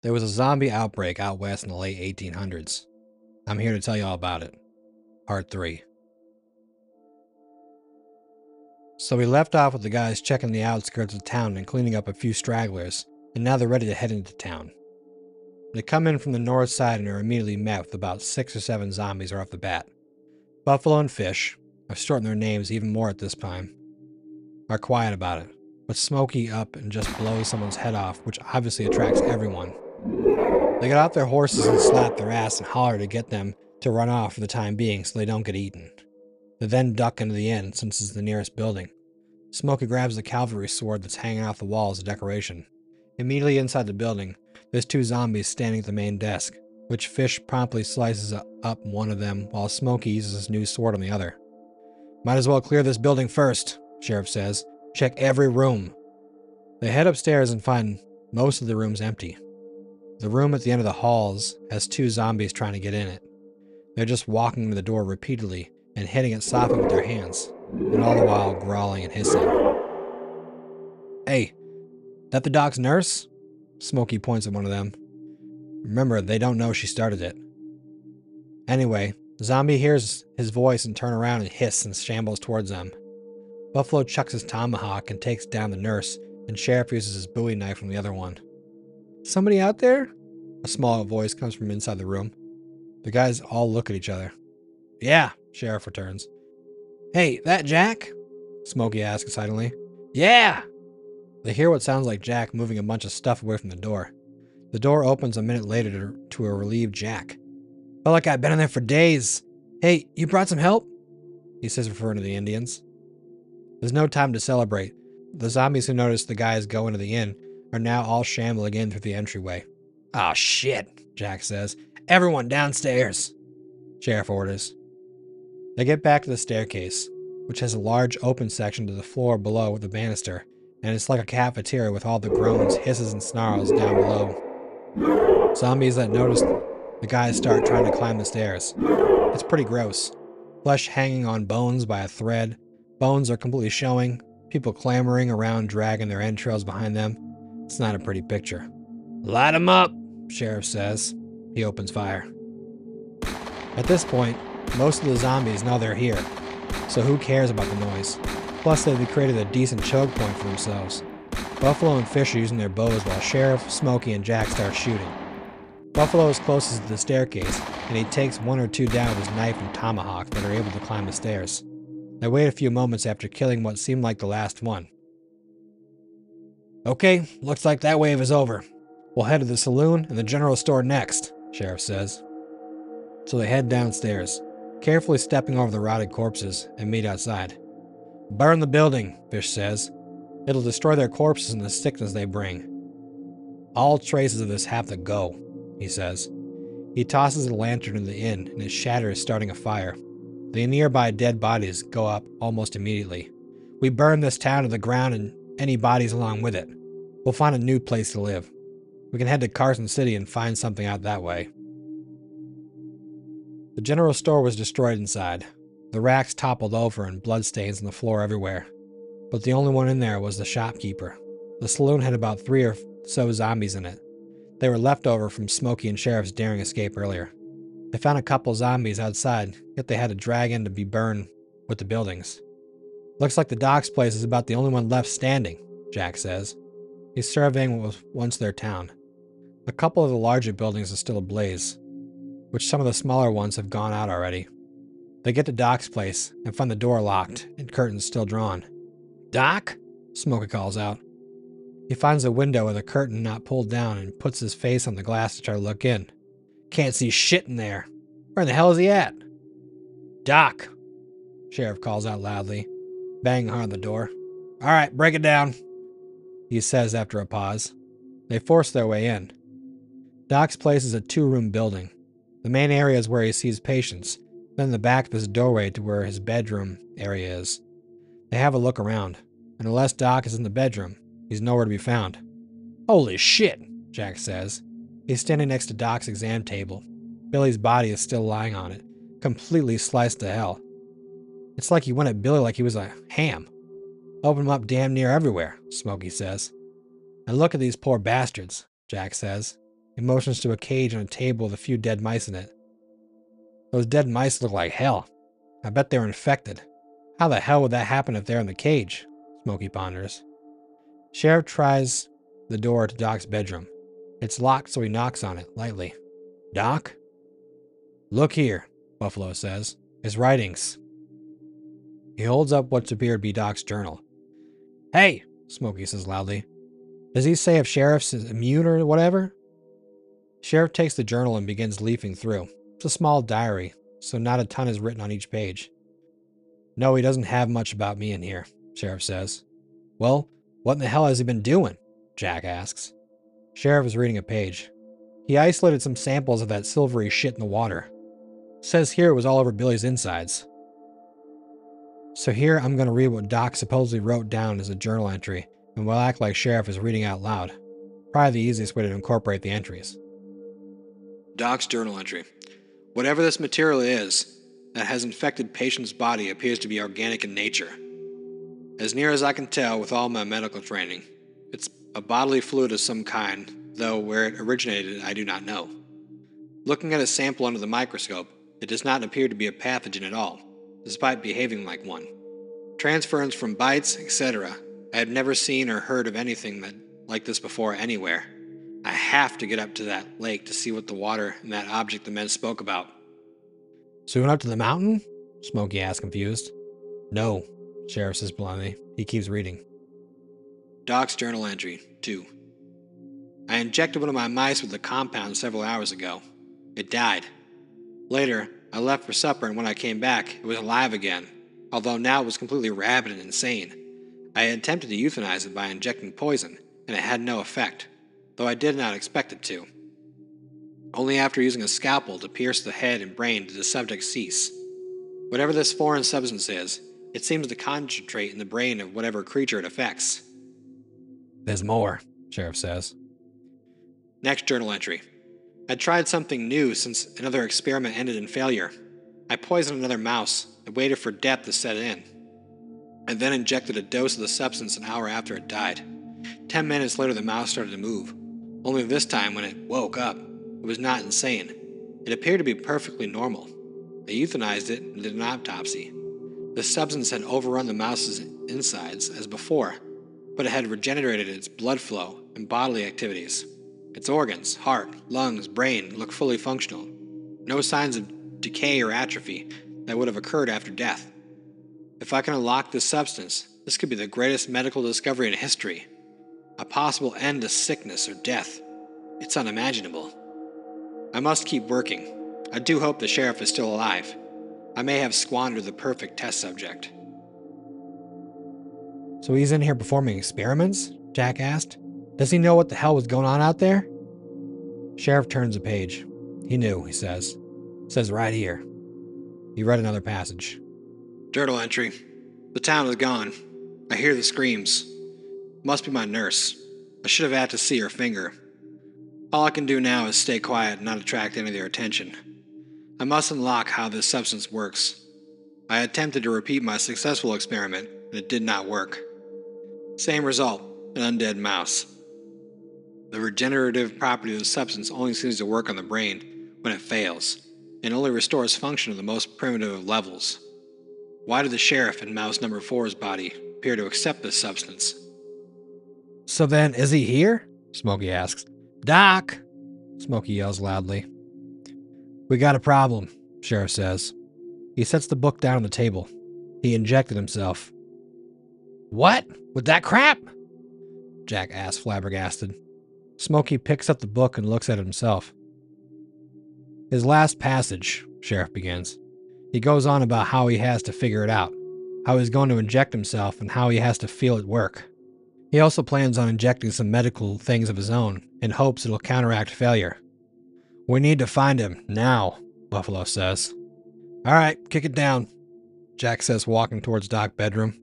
There was a zombie outbreak out west in the late 1800s. I'm here to tell you all about it. Part 3. So we left off with the guys checking the outskirts of town and cleaning up a few stragglers, and now they're ready to head into town. They come in from the north side and are immediately met with about six or seven zombies right off the bat. Buffalo and Fish, I've shortened their names even more at this time, are quiet about it, but Smokey up and just blows someone's head off, which obviously attracts everyone. They get off their horses and slap their ass and holler to get them to run off for the time being so they don't get eaten. They then duck into the inn since it's the nearest building. Smokey grabs the cavalry sword that's hanging off the wall as a decoration. Immediately inside the building, there's two zombies standing at the main desk, which Fish promptly slices up one of them while Smokey uses his new sword on the other. Might as well clear this building first, Sheriff says. Check every room. They head upstairs and find most of the rooms empty. The room at the end of the halls has two zombies trying to get in it. They're just walking to the door repeatedly and hitting it softly with their hands, and all the while growling and hissing. Hey, that the doc's nurse? Smokey points at one of them. Remember, they don't know she started it. Anyway, Zombie hears his voice and turn around and hiss and shambles towards them. Buffalo chucks his tomahawk and takes down the nurse, and Sheriff uses his bowie knife from the other one. Somebody out there? A small voice comes from inside the room. The guys all look at each other. Yeah, Sheriff returns. Hey, that Jack? Smokey asks excitedly. Yeah! They hear what sounds like Jack moving a bunch of stuff away from the door. The door opens a minute later to, to a relieved Jack. Felt like I've been in there for days. Hey, you brought some help? He says, referring to the Indians. There's no time to celebrate. The zombies who notice the guys go into the inn are now all shambling in through the entryway. Ah, oh, shit, Jack says. Everyone downstairs, Sheriff orders. They get back to the staircase, which has a large open section to the floor below the banister, and it's like a cafeteria with all the groans, hisses, and snarls down below. Zombies that notice the guys start trying to climb the stairs. It's pretty gross. Flesh hanging on bones by a thread. Bones are completely showing. People clamoring around, dragging their entrails behind them. It's not a pretty picture. Light 'em up, Sheriff says. He opens fire. At this point, most of the zombies know they're here, so who cares about the noise? Plus, they've created a decent choke point for themselves. Buffalo and Fish are using their bows while Sheriff, Smokey, and Jack start shooting. Buffalo is closest to the staircase, and he takes one or two down with his knife and tomahawk that are able to climb the stairs. They wait a few moments after killing what seemed like the last one. Okay, looks like that wave is over. We'll head to the saloon and the general store next, Sheriff says. So they head downstairs, carefully stepping over the rotted corpses, and meet outside. Burn the building, Fish says. It'll destroy their corpses and the sickness they bring. All traces of this have to go, he says. He tosses a lantern in the inn, and it shatters, starting a fire. The nearby dead bodies go up almost immediately. We burn this town to the ground and any bodies along with it. We'll find a new place to live. We can head to Carson City and find something out that way. The general store was destroyed inside. The racks toppled over and bloodstains on the floor everywhere. But the only one in there was the shopkeeper. The saloon had about three or so zombies in it. They were left over from Smokey and Sheriff's daring escape earlier. They found a couple zombies outside, yet they had to drag in to be burned with the buildings. Looks like the Doc's place is about the only one left standing, Jack says. He's surveying what was once their town. A couple of the larger buildings are still ablaze, which some of the smaller ones have gone out already. They get to Doc's place and find the door locked and curtains still drawn. Doc? Smokey calls out. He finds a window with a curtain not pulled down and puts his face on the glass to try to look in. Can't see shit in there. Where in the hell is he at? Doc, Sheriff calls out loudly, banging hard on the door. All right, break it down, he says after a pause. They force their way in. Doc's place is a two room building. The main area is where he sees patients, then the back of his doorway to where his bedroom area is. They have a look around, and unless Doc is in the bedroom, He's nowhere to be found. Holy shit, Jack says. He's standing next to Doc's exam table. Billy's body is still lying on it, completely sliced to hell. It's like he went at Billy like he was a ham. Open him up damn near everywhere, Smokey says. And look at these poor bastards, Jack says. He motions to a cage on a table with a few dead mice in it. Those dead mice look like hell. I bet they're infected. How the hell would that happen if they're in the cage? Smokey ponders. Sheriff tries the door to Doc's bedroom. It's locked, so he knocks on it lightly. Doc? Look here, Buffalo says. His writings. He holds up what appeared to be Doc's journal. Hey, Smokey says loudly. Does he say if Sheriff's immune or whatever? Sheriff takes the journal and begins leafing through. It's a small diary, so not a ton is written on each page. No, he doesn't have much about me in here, Sheriff says. Well, what in the hell has he been doing? Jack asks. Sheriff is reading a page. He isolated some samples of that silvery shit in the water. Says here it was all over Billy's insides. So here I'm going to read what Doc supposedly wrote down as a journal entry, and we'll act like Sheriff is reading out loud. Probably the easiest way to incorporate the entries. Doc's journal entry. Whatever this material is that has infected patient's body appears to be organic in nature. As near as I can tell with all my medical training, it's a bodily fluid of some kind, though where it originated I do not know. Looking at a sample under the microscope, it does not appear to be a pathogen at all, despite behaving like one. Transference from bites, etc. I had never seen or heard of anything that, like this before anywhere. I have to get up to that lake to see what the water and that object the men spoke about. So we went up to the mountain? Smokey asked, confused. No, Sheriff says bluntly. He keeps reading. Doc's journal entry 2. I injected one of my mice with the compound several hours ago. It died. Later, I left for supper, and when I came back, it was alive again, although now it was completely rabid and insane. I had attempted to euthanize it by injecting poison, and it had no effect, though I did not expect it to. Only after using a scalpel to pierce the head and brain did the subject cease. Whatever this foreign substance is, it seems to concentrate in the brain of whatever creature it affects. There's more, Sheriff says. Next journal entry. I tried something new since another experiment ended in failure. I poisoned another mouse and waited for death to set in. I then injected a dose of the substance an hour after it died. Ten minutes later, the mouse started to move. Only this time, when it woke up, it was not insane. It appeared to be perfectly normal. I euthanized it and did an autopsy. The substance had overrun the mouse's insides as before, but it had regenerated its blood flow and bodily activities. Its organs, heart, lungs, brain look fully functional. No signs of decay or atrophy that would have occurred after death. If I can unlock this substance, this could be the greatest medical discovery in history. A possible end to sickness or death. It's unimaginable. I must keep working. I do hope the sheriff is still alive. I may have squandered the perfect test subject. So he's in here performing experiments? Jack asked. Does he know what the hell was going on out there? Sheriff turns a page. He knew, he says. It says right here. He read another passage. Journal entry. The town is gone. I hear the screams. Must be my nurse. I should have had to see her finger. All I can do now is stay quiet and not attract any of their attention. I must unlock how this substance works. I attempted to repeat my successful experiment, and it did not work. Same result an undead mouse. The regenerative property of the substance only seems to work on the brain when it fails, and only restores function of the most primitive of levels. Why did the sheriff in mouse number four's body appear to accept this substance? So then, is he here? Smokey asks. Doc! Smokey yells loudly. We got a problem, Sheriff says. He sets the book down on the table. He injected himself. What? With that crap? Jack asks, flabbergasted. Smokey picks up the book and looks at it himself. His last passage, Sheriff begins. He goes on about how he has to figure it out, how he's going to inject himself, and how he has to feel it work. He also plans on injecting some medical things of his own in hopes it'll counteract failure. We need to find him now, Buffalo says. All right, kick it down, Jack says, walking towards Doc's bedroom.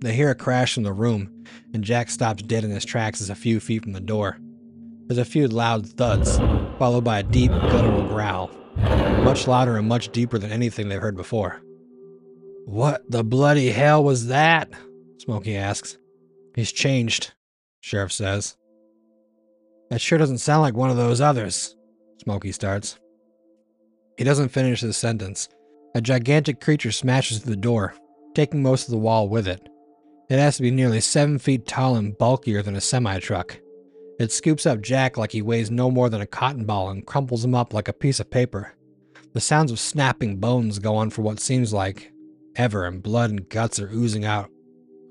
They hear a crash from the room, and Jack stops dead in his tracks as a few feet from the door. There's a few loud thuds, followed by a deep, guttural growl, much louder and much deeper than anything they've heard before. What the bloody hell was that? Smokey asks. He's changed, Sheriff says. That sure doesn't sound like one of those others, Smokey starts. He doesn't finish his sentence. A gigantic creature smashes through the door, taking most of the wall with it. It has to be nearly seven feet tall and bulkier than a semi truck. It scoops up Jack like he weighs no more than a cotton ball and crumples him up like a piece of paper. The sounds of snapping bones go on for what seems like ever, and blood and guts are oozing out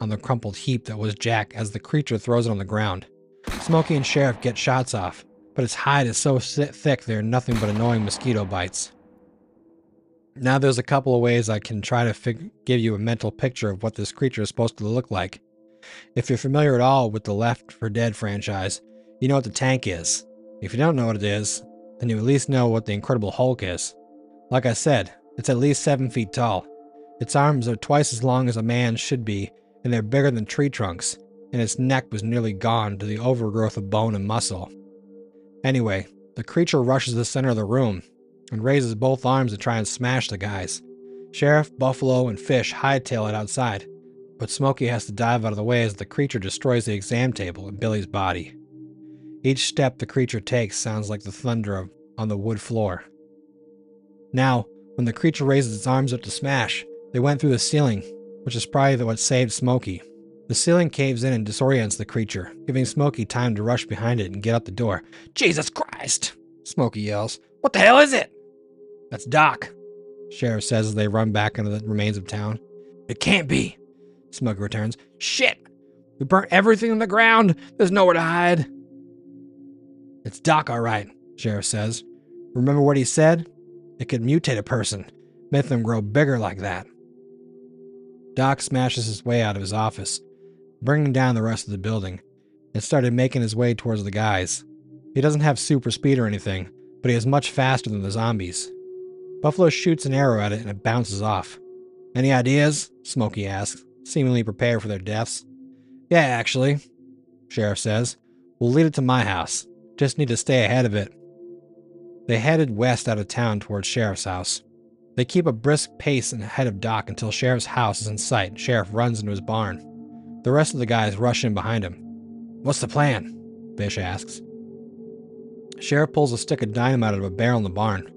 on the crumpled heap that was Jack as the creature throws it on the ground. Smokey and Sheriff get shots off, but its hide is so thick there are nothing but annoying mosquito bites. Now there's a couple of ways I can try to give you a mental picture of what this creature is supposed to look like. If you're familiar at all with the Left 4 Dead franchise, you know what the tank is. If you don't know what it is, then you at least know what the Incredible Hulk is. Like I said, it's at least 7 feet tall. Its arms are twice as long as a man's should be, and they're bigger than tree trunks, and its neck was nearly gone to the overgrowth of bone and muscle. Anyway, the creature rushes the center of the room and raises both arms to try and smash the guys. Sheriff, Buffalo, and Fish hightail it outside, but Smokey has to dive out of the way as the creature destroys the exam table and Billy's body. Each step the creature takes sounds like the thunder of, on the wood floor. Now, when the creature raises its arms up to smash, they went through the ceiling, which is probably what saved Smokey. The ceiling caves in and disorients the creature, giving Smokey time to rush behind it and get out the door. Jesus Christ! Smokey yells. What the hell is it? That's Doc, Sheriff says as they run back into the remains of town. It can't be, Smokey returns. Shit! We burnt everything on the ground. There's nowhere to hide. It's Doc, all right, Sheriff says. Remember what he said? It could mutate a person, make them grow bigger like that. Doc smashes his way out of his office, bringing down the rest of the building, and started making his way towards the guys. He doesn't have super speed or anything, but he is much faster than the zombies. Buffalo shoots an arrow at it and it bounces off. Any ideas? Smokey asks, seemingly prepared for their deaths. Yeah, actually, Sheriff says. We'll lead it to my house. Just need to stay ahead of it. They headed west out of town towards Sheriff's house. They keep a brisk pace ahead of Doc until Sheriff's house is in sight. Sheriff runs into his barn. The rest of the guys rush in behind him. What's the plan? Fish asks. Sheriff pulls a stick of dynamite out of a barrel in the barn.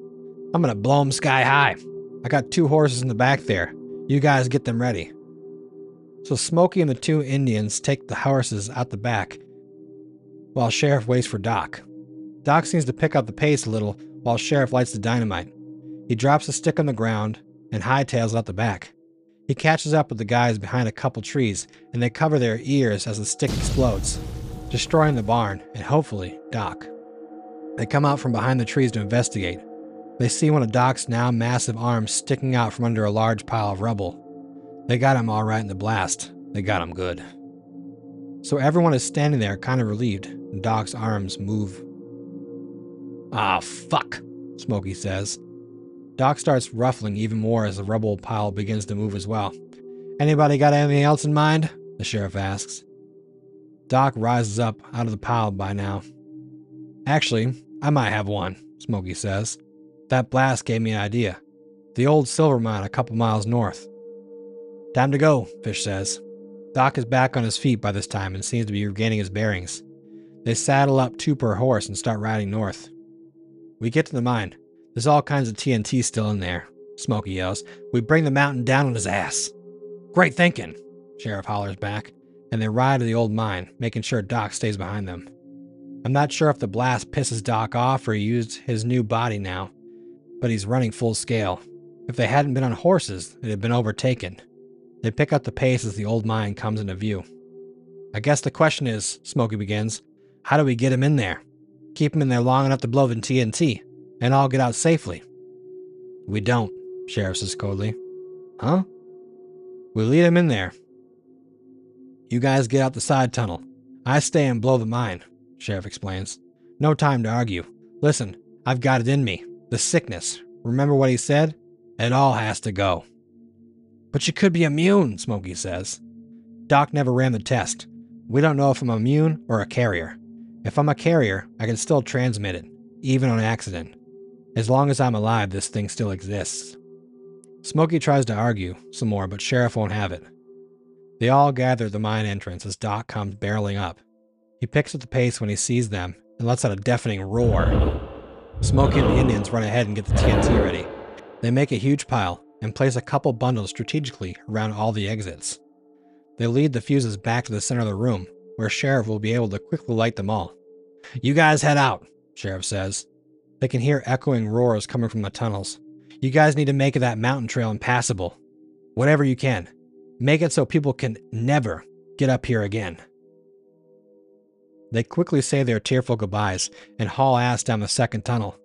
I'm gonna blow 'em sky high. I got two horses in the back there. You guys get them ready. So Smokey and the two Indians take the horses out the back while Sheriff waits for Doc. Doc seems to pick up the pace a little while Sheriff lights the dynamite. He drops the stick on the ground and hightails out the back. He catches up with the guys behind a couple trees and they cover their ears as the stick explodes, destroying the barn and hopefully Doc. They come out from behind the trees to investigate. They see one of Doc's now massive arms sticking out from under a large pile of rubble. They got him all right in the blast. They got him good. So everyone is standing there, kind of relieved, Doc's arms move. Ah, fuck, Smokey says. Doc starts ruffling even more as the rubble pile begins to move as well. Anybody got anything else in mind? The sheriff asks. Doc rises up out of the pile by now. Actually, I might have one, Smokey says. That blast gave me an idea. The old silver mine a couple miles north. Time to go, Fish says. Doc is back on his feet by this time and seems to be regaining his bearings. They saddle up two per horse and start riding north. We get to the mine. There's all kinds of TNT still in there, Smokey yells. We bring the mountain down on his ass. Great thinking, Sheriff hollers back, and they ride to the old mine, making sure Doc stays behind them. I'm not sure if the blast pisses Doc off or he used his new body now, but he's running full scale. If they hadn't been on horses, it had been overtaken. They pick up the pace as the old mine comes into view. I guess the question is, Smokey begins, how do we get him in there? Keep him in there long enough to blow the TNT, and all get out safely. We don't, Sheriff says coldly. Huh? We lead him in there. You guys get out the side tunnel. I stay and blow the mine, Sheriff explains. No time to argue. Listen, I've got it in me. The sickness. Remember what he said? It all has to go. But you could be immune, Smokey says. Doc never ran the test. We don't know if I'm immune or a carrier. If I'm a carrier, I can still transmit it, even on accident. As long as I'm alive, this thing still exists. Smokey tries to argue some more, but Sheriff won't have it. They all gather at the mine entrance as Doc comes barreling up. He picks up the pace when he sees them and lets out a deafening roar. Smokey and the Indians run ahead and get the TNT ready. They make a huge pile and place a couple bundles strategically around all the exits. They lead the fuses back to the center of the room, where Sheriff will be able to quickly light them all. You guys head out, Sheriff says. They can hear echoing roars coming from the tunnels. You guys need to make that mountain trail impassable. Whatever you can. Make it so people can never get up here again. They quickly say their tearful goodbyes and haul ass down the second tunnel.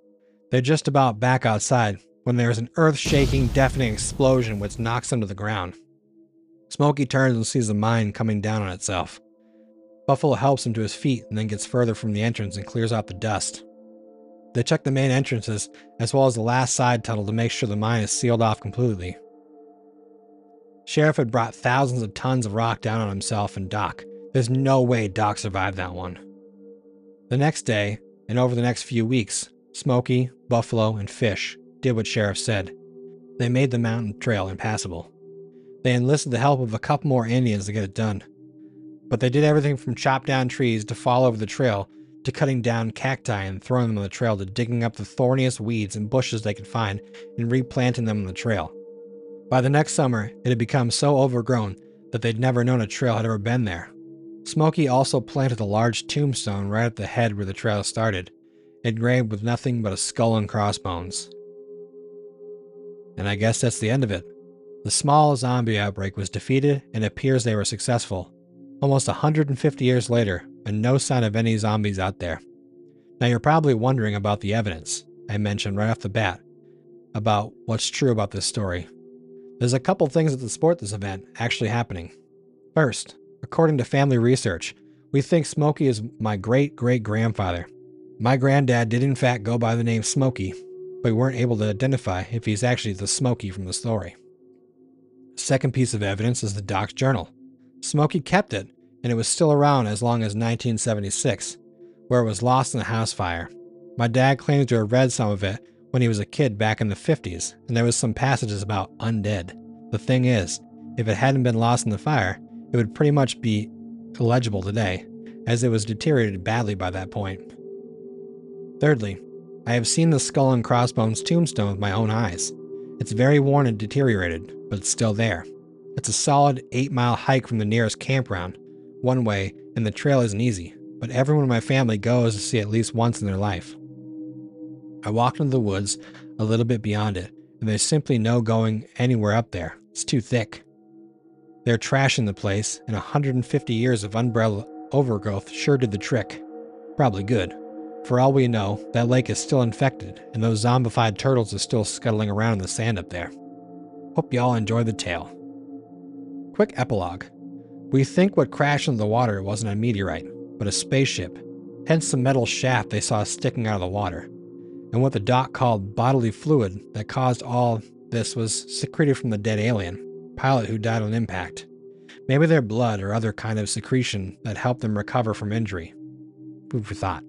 They're just about back outside when there is an earth shaking, deafening explosion which knocks them to the ground. Smokey turns and sees the mine coming down on itself. Buffalo helps him to his feet and then gets further from the entrance and clears out the dust. They check the main entrances as well as the last side tunnel to make sure the mine is sealed off completely. Sheriff had brought thousands of tons of rock down on himself and Doc. There's no way Doc survived that one. The next day, and over the next few weeks, Smokey, Buffalo, and Fish did what Sheriff said. They made the mountain trail impassable. They enlisted the help of a couple more Indians to get it done. But they did everything from chop down trees to fall over the trail to cutting down cacti and throwing them on the trail to digging up the thorniest weeds and bushes they could find and replanting them on the trail. By the next summer, it had become so overgrown that they'd never known a trail had ever been there. Smokey also planted a large tombstone right at the head where the trail started, engraved with nothing but a skull and crossbones. And I guess that's the end of it. The small zombie outbreak was defeated and it appears they were successful. Almost 150 years later, and no sign of any zombies out there. Now you're probably wondering about the evidence I mentioned right off the bat about what's true about this story. There's a couple things that support this event actually happening. First, according to family research, we think Smokey is my great great grandfather. My granddad did in fact go by the name Smokey, but we weren't able to identify if he's actually the Smokey from the story. Second piece of evidence is the Doc's journal. Smokey kept it, and it was still around as long as 1976, where it was lost in a house fire. My dad claims to have read some of it when he was a kid back in the 50s, and there was some passages about undead. The thing is, if it hadn't been lost in the fire, it would pretty much be illegible today, as it was deteriorated badly by that point. Thirdly, I have seen the skull and crossbones tombstone with my own eyes. It's very worn and deteriorated, but it's still there. It's a solid 8 mile hike from the nearest campground, one way, and the trail isn't easy, but everyone in my family goes to see at least once in their life. I walked into the woods a little bit beyond it, and there's simply no going anywhere up there. It's too thick. They're trashing the place, and 150 years of umbrella overgrowth sure did the trick. Probably good. For all we know, that lake is still infected, and those zombified turtles are still scuttling around in the sand up there. Hope y'all enjoy the tale. Quick epilogue. We think what crashed into the water wasn't a meteorite, but a spaceship, hence the metal shaft they saw sticking out of the water. And what the doc called bodily fluid that caused all this was secreted from the dead alien, pilot who died on impact. Maybe their blood or other kind of secretion that helped them recover from injury. Food for thought.